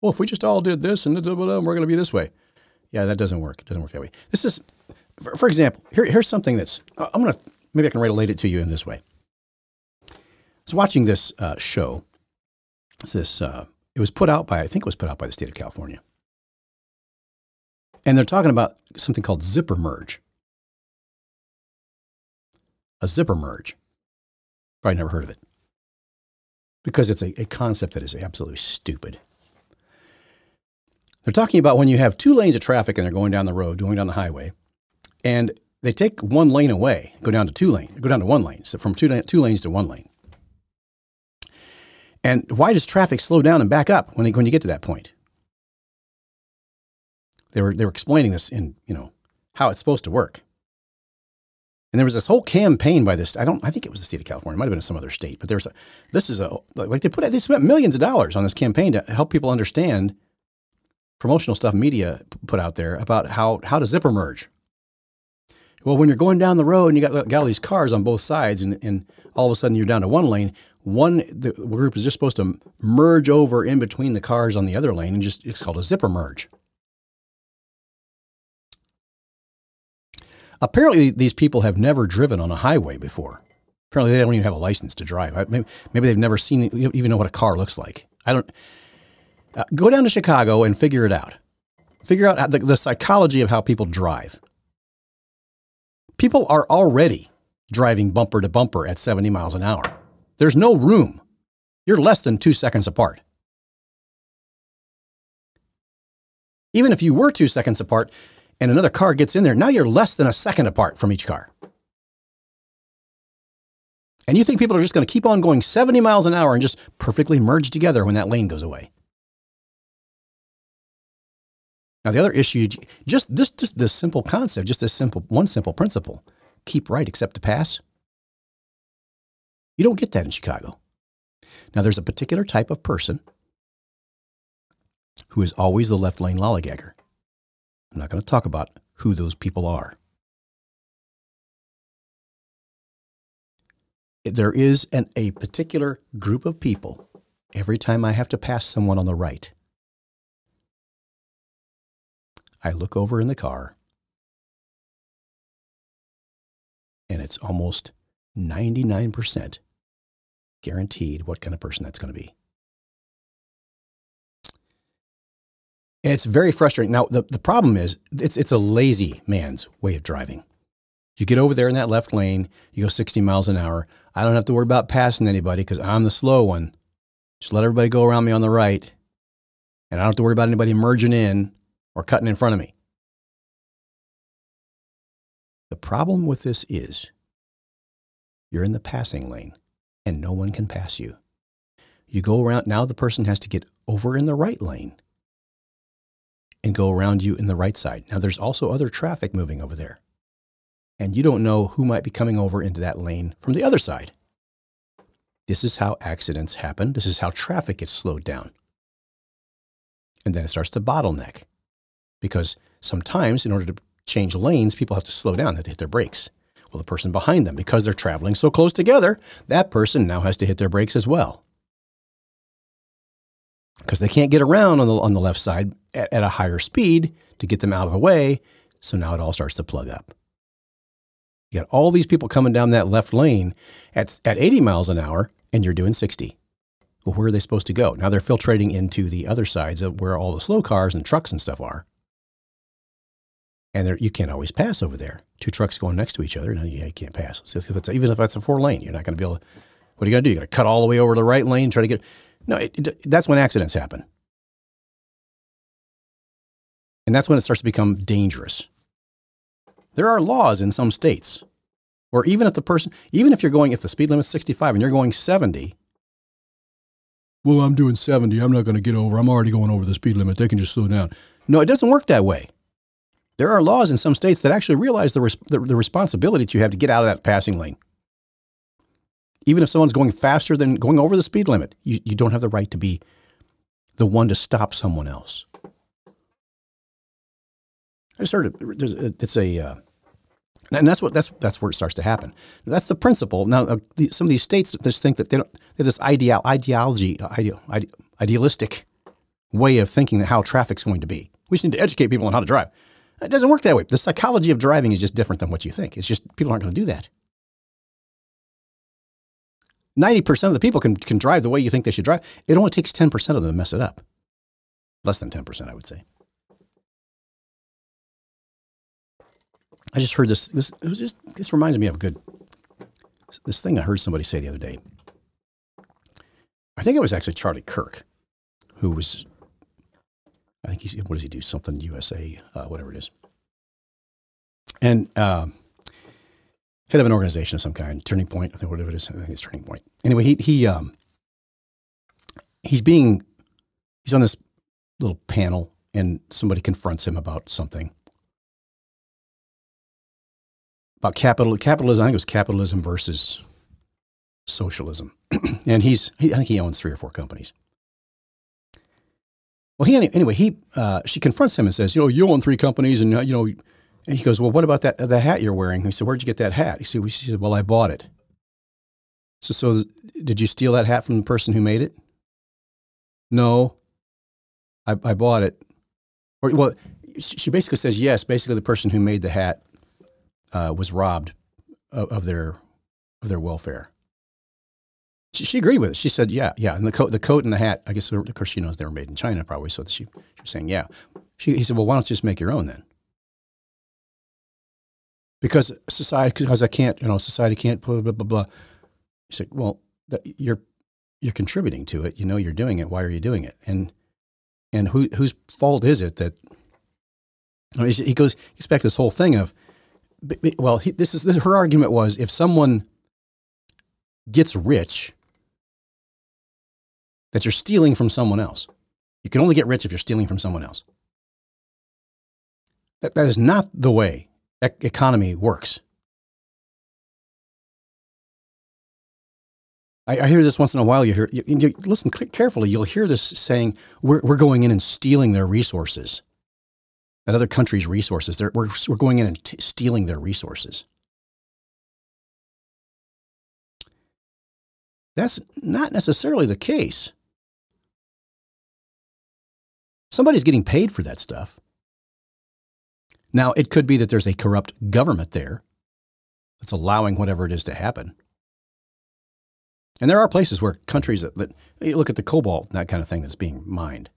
Well, if we just all did this and we're going to be this way. Yeah, that doesn't work. It doesn't work that way. This is, for, for example, here, here's something that's, I'm going to, maybe I can relate it to you in this way. I was watching this uh, show. It's this, uh, it was put out by, I think it was put out by the state of California. And they're talking about something called zipper merge. A zipper merge. Probably never heard of it. Because it's a, a concept that is absolutely stupid. They're talking about when you have two lanes of traffic and they're going down the road, going down the highway, and they take one lane away, go down to two lanes, go down to one lane, so from two, two lanes to one lane. And why does traffic slow down and back up when, they, when you get to that point? They were, they were explaining this in, you know, how it's supposed to work. And there was this whole campaign by this. I don't. I think it was the state of California. It might have been some other state. But there's a. This is a like they put. They spent millions of dollars on this campaign to help people understand promotional stuff media put out there about how how to zipper merge. Well, when you're going down the road and you got, got all these cars on both sides, and, and all of a sudden you're down to one lane, one the group is just supposed to merge over in between the cars on the other lane, and just it's called a zipper merge. Apparently, these people have never driven on a highway before. Apparently, they don't even have a license to drive. Maybe, maybe they've never seen, even know what a car looks like. I don't. Uh, go down to Chicago and figure it out. Figure out the, the psychology of how people drive. People are already driving bumper to bumper at 70 miles an hour. There's no room. You're less than two seconds apart. Even if you were two seconds apart, and another car gets in there, now you're less than a second apart from each car. And you think people are just going to keep on going 70 miles an hour and just perfectly merge together when that lane goes away. Now, the other issue, just this, just this simple concept, just this simple, one simple principle keep right except to pass. You don't get that in Chicago. Now, there's a particular type of person who is always the left lane lollygagger. I'm not going to talk about who those people are. There is an, a particular group of people every time I have to pass someone on the right. I look over in the car and it's almost 99% guaranteed what kind of person that's going to be. It's very frustrating. Now, the, the problem is it's, it's a lazy man's way of driving. You get over there in that left lane, you go 60 miles an hour. I don't have to worry about passing anybody because I'm the slow one. Just let everybody go around me on the right. And I don't have to worry about anybody merging in or cutting in front of me. The problem with this is you're in the passing lane and no one can pass you. You go around, now the person has to get over in the right lane and go around you in the right side. Now, there's also other traffic moving over there, and you don't know who might be coming over into that lane from the other side. This is how accidents happen. This is how traffic gets slowed down. And then it starts to bottleneck because sometimes, in order to change lanes, people have to slow down, they have to hit their brakes. Well, the person behind them, because they're traveling so close together, that person now has to hit their brakes as well because they can't get around on the, on the left side at, at a higher speed to get them out of the way. So now it all starts to plug up. You got all these people coming down that left lane at, at 80 miles an hour, and you're doing 60. Well, where are they supposed to go? Now they're filtrating into the other sides of where all the slow cars and trucks and stuff are. And you can't always pass over there. Two trucks going next to each other, no, you, you can't pass. If even if it's a four lane, you're not going to be able to. What are you going to do? You're going to cut all the way over to the right lane, try to get. No, it, it, that's when accidents happen. And that's when it starts to become dangerous. There are laws in some states where even if the person, even if you're going, if the speed limit's 65 and you're going 70, well, I'm doing 70. I'm not going to get over. I'm already going over the speed limit. They can just slow down. No, it doesn't work that way. There are laws in some states that actually realize the, res- the, the responsibility that you have to get out of that passing lane even if someone's going faster than going over the speed limit, you, you don't have the right to be the one to stop someone else. I just heard it. There's, it's a, uh, and that's what that's that's where it starts to happen. That's the principle. Now, uh, the, some of these states just think that they don't. They have this ideal ideology, uh, ideal, ide, idealistic way of thinking that how traffic's going to be. We just need to educate people on how to drive. It doesn't work that way. The psychology of driving is just different than what you think. It's just people aren't going to do that. 90% of the people can, can drive the way you think they should drive. It only takes 10% of them to mess it up. Less than 10%, I would say. I just heard this. This it was just this reminds me of a good this thing I heard somebody say the other day. I think it was actually Charlie Kirk, who was I think he's what does he do? Something USA, uh, whatever it is, and uh, head of an organization of some kind, Turning Point. I think whatever it is, I think it's Turning Point. Anyway, he he um, he's being he's on this little panel, and somebody confronts him about something about capital capitalism. I think it was capitalism versus socialism, and he's he, I think he owns three or four companies. Well, he anyway he uh, she confronts him and says, you know, you own three companies, and uh, you know, and he goes, well, what about that the hat you're wearing? He said, where'd you get that hat? He said, she said, well, I bought it. So, so did you steal that hat from the person who made it? No, I, I bought it. Or well, she basically says yes. Basically, the person who made the hat uh, was robbed of, of, their of their welfare. She, she, agreed with it. She said, "Yeah, yeah." And the coat, the coat and the hat. I guess of course she knows they were made in China, probably. So she, she was saying, "Yeah." She, he said, "Well, why don't you just make your own then?" Because society, because I can't, you know, society can't blah blah blah blah. He said, "Well, that, you're you're contributing to it. You know, you're doing it. Why are you doing it?" And and who whose fault is it that? He goes, he expects this whole thing of well, he, this is her argument was if someone gets rich, that you're stealing from someone else. You can only get rich if you're stealing from someone else. That, that is not the way economy works. I, I, hear this once in a while. You hear, you, you, listen carefully. You'll hear this saying, we're, we're going in and stealing their resources that other countries' resources. They're, we're, we're going in and t- stealing their resources. That's not necessarily the case. Somebody's getting paid for that stuff. Now, it could be that there's a corrupt government there that's allowing whatever it is to happen. And there are places where countries that, that look at the cobalt, that kind of thing that's being mined.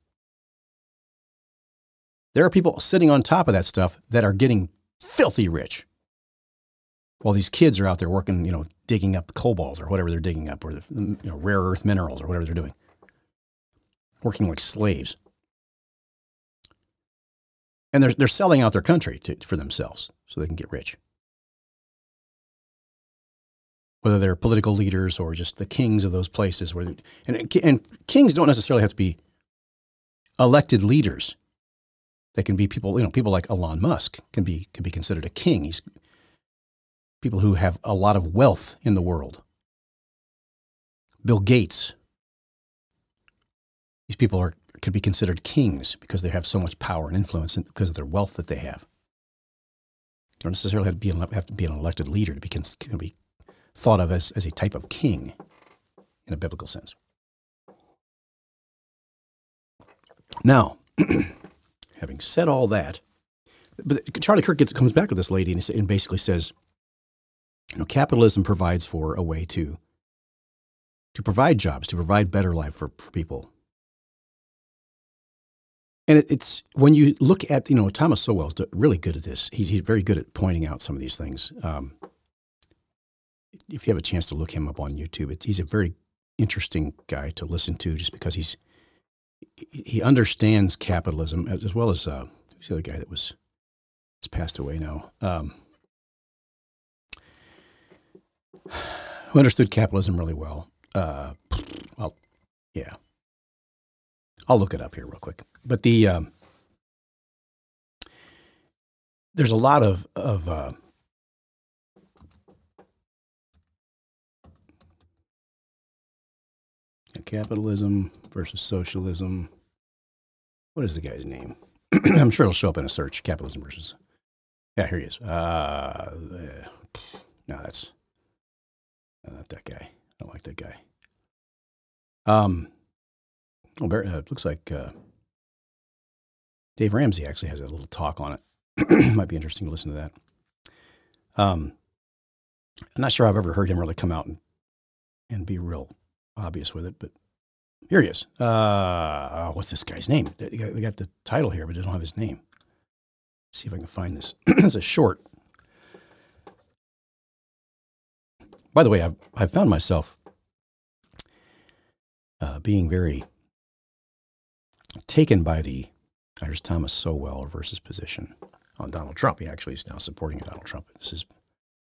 There are people sitting on top of that stuff that are getting filthy rich. While these kids are out there working, you know, digging up cobalt or whatever they're digging up, or the, you know, rare earth minerals or whatever they're doing, working like slaves. And they're, they're selling out their country to, for themselves so they can get rich. Whether they're political leaders or just the kings of those places, where and, and kings don't necessarily have to be elected leaders. They can be people, you know, people like Elon Musk can be can be considered a king. He's people who have a lot of wealth in the world. Bill Gates. These people are could be considered kings because they have so much power and influence because of their wealth that they have. They don't necessarily have to be, have to be an elected leader to be, to be thought of as, as a type of king in a biblical sense. Now, having said all that, but Charlie Kirk gets, comes back with this lady and, and basically says, you know, capitalism provides for a way to to provide jobs, to provide better life for, for people. And it, it's when you look at, you know, Thomas Sowell's really good at this. He's, he's very good at pointing out some of these things. Um, if you have a chance to look him up on YouTube, he's a very interesting guy to listen to just because he's he understands capitalism as, as well as uh, who's the other guy that was has passed away now. Um, who understood capitalism really well. Uh, well, yeah, I'll look it up here real quick. But the um, there's a lot of of uh, capitalism versus socialism. what is the guy's name? I'm sure it'll show up in a search. Capitalism versus. Yeah, here he is. Uh, no, that's not that guy. I don't like that guy. Um, well, uh, it looks like uh, Dave Ramsey actually has a little talk on it. Might be interesting to listen to that. Um, I'm not sure I've ever heard him really come out and, and be real obvious with it, but here he is. Uh, what's this guy's name? They got, they got the title here, but they don't have his name. Let's see if I can find this. it's a short. By the way, I've, I've found myself uh, being very taken by the Iris Thomas Sowell versus position on Donald Trump. He actually is now supporting Donald Trump. This is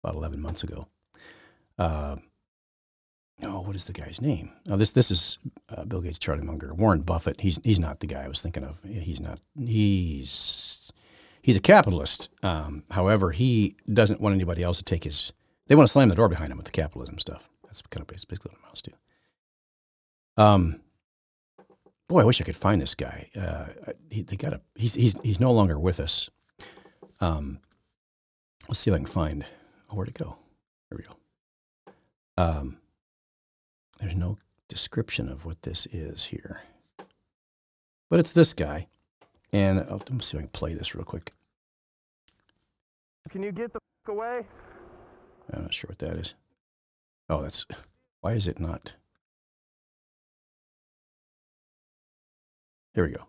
about 11 months ago. Uh, oh, what is the guy's name? Oh, this this is uh, Bill Gates, Charlie Munger, Warren Buffett. He's he's not the guy I was thinking of. He's not. He's he's a capitalist. Um, however, he doesn't want anybody else to take his. They want to slam the door behind him with the capitalism stuff. That's kind of basically what it amounts to. Um, boy, I wish I could find this guy. Uh, he, they got a. He's he's he's no longer with us. Um, let's see if I can find. Oh, where'd it go? There we go. Um, there's no description of what this is here, but it's this guy. And oh, let me see if I can play this real quick. Can you get the away? I'm not sure what that is. Oh, that's why is it not? Here we go.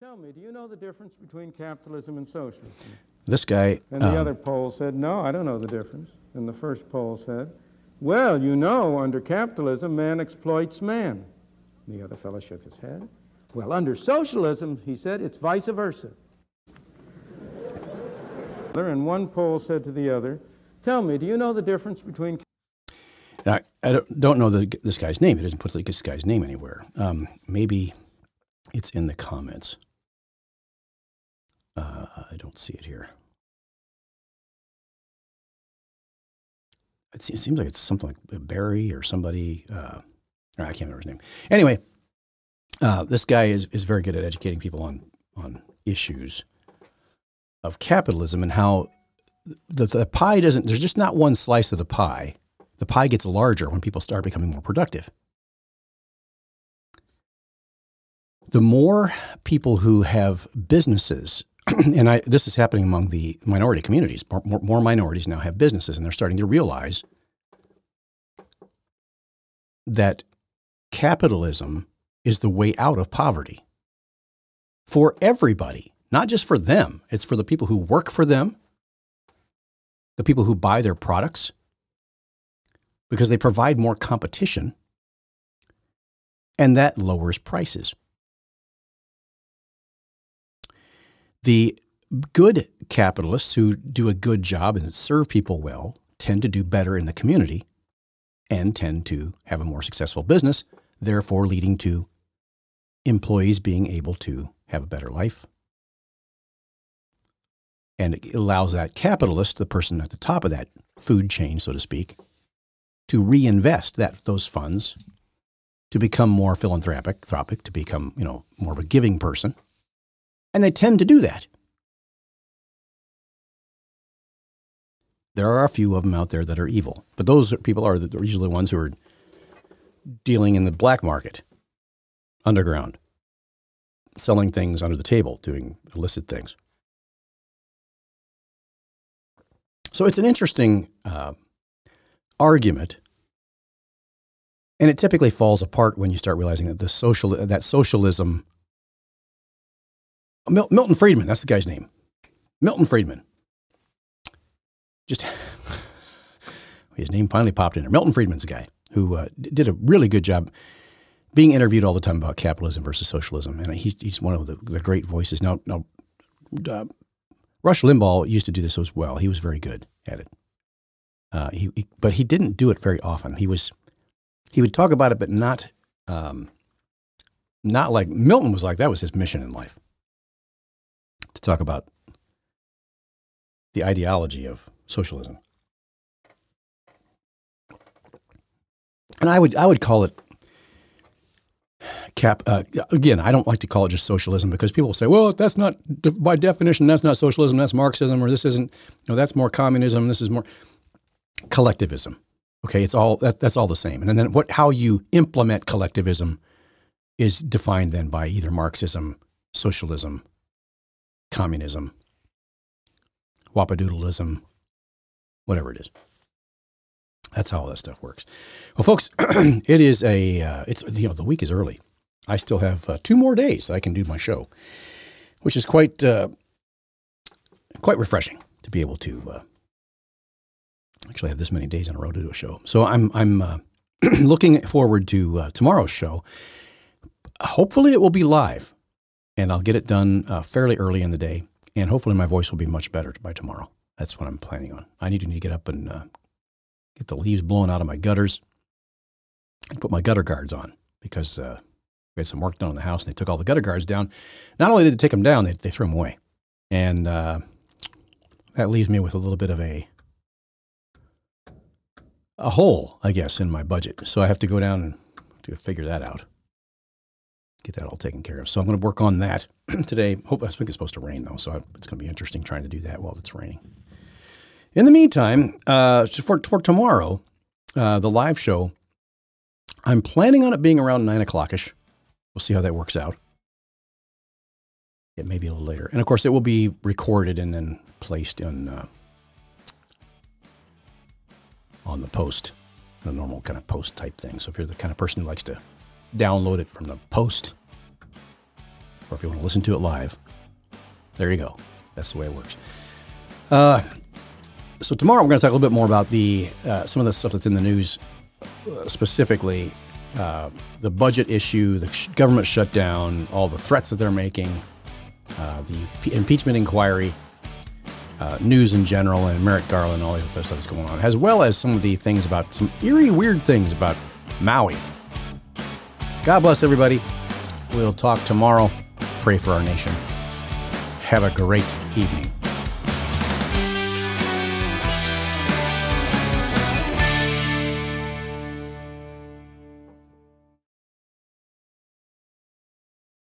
Tell me, do you know the difference between capitalism and socialism? This guy. And the um, other Pole said, No, I don't know the difference. And the first Pole said, Well, you know, under capitalism, man exploits man. The other fellow shook his head. Well, under socialism, he said, it's vice versa. and one Pole said to the other, Tell me, do you know the difference between I, I don't- don't know the, this guy's name. It doesn't put this guy's name anywhere. Um, maybe it's in the comments. Uh, I don't see it here. It seems, like it's something like Barry or somebody. Uh, I can't remember his name. Anyway, uh, this guy is, is very good at educating people on, on issues of capitalism and how the, the pie doesn't, there's just not one slice of the pie. The pie gets larger when people start becoming more productive. The more people who have businesses, and I, this is happening among the minority communities, more, more, minorities now have businesses, and they're starting to realize that capitalism is the way out of poverty for everybody, not just for them. It's for the people who work for them, the people who buy their products, because they provide more competition, and that lowers prices. The good capitalists who do a good job and serve people well tend to do better in the community and tend to have a more successful business, therefore leading to employees being able to have a better life. And it allows that capitalist, the person at the top of that food chain, so to speak, to reinvest that those funds to become more philanthropic, to become, you know, more of a giving person. And they tend to do that. There are a few of them out there that are evil, but those people are the, usually the ones who are dealing in the black market, underground, selling things under the table, doing illicit things. So it's an interesting uh, argument, and it typically falls apart when you start realizing that the social that socialism. Mil- Milton Friedman, that's the guy's name. Milton Friedman. Just his name finally popped in there. Milton Friedman's a guy who uh, did a really good job being interviewed all the time about capitalism versus socialism, and he's he's one of the, the great voices. Now, now, uh, Rush Limbaugh used to do this as well. He was very good at it. Uh, he, he, but he didn't do it very often. He was he would talk about it, but not um, not like Milton was like that was his mission in life talk about the ideology of socialism. And I would I would call it cap. Uh, again, I don't like to call it just socialism because people say, "Well, that's not by definition. That's not socialism. That's Marxism, or this isn't. You know, that's more communism. This is more collectivism." Okay, it's all that, that's all the same. And then what how you implement collectivism is defined then by either Marxism, socialism, communism, whapadoodleism, whatever it is. That's how all that stuff works. Well, folks, it is a uh, it's you know the week is early. I still have uh, two more days that I can do my show, which is quite uh, quite refreshing to be able to uh, actually have this many days in a row to do a show. So I'm I'm uh, looking forward to uh, tomorrow's show. Hopefully, it will be live, and I'll get it done uh, fairly early in the day, and hopefully, my voice will be much better by tomorrow. That's what I'm planning on. I need to, need to get up and uh, get the leaves blown out of my gutters and put my gutter guards on because uh, we had some work done on the house and they took all the gutter guards down. Not only did they take them down, they, they threw them away. And uh, that leaves me with a little bit of a a hole, I guess, in my budget. So I have to go down and to figure that out. Get that all taken care of. So I'm going to work on that today. Hope I think it's supposed to rain though, so it's going to be interesting trying to do that while it's raining. In the meantime, uh, for for tomorrow, uh, the live show, I'm planning on it being around nine o'clockish. We'll see how that works out. It may be a little later, and of course, it will be recorded and then placed in. Uh, on the post, the normal kind of post type thing. So if you're the kind of person who likes to download it from the post, or if you want to listen to it live, there you go. That's the way it works. Uh, so tomorrow we're going to talk a little bit more about the uh, some of the stuff that's in the news, uh, specifically uh, the budget issue, the sh- government shutdown, all the threats that they're making, uh, the p- impeachment inquiry, uh, news in general and Merrick Garland, all the other stuff that's going on, as well as some of the things about some eerie, weird things about Maui. God bless everybody. We'll talk tomorrow. Pray for our nation. Have a great evening.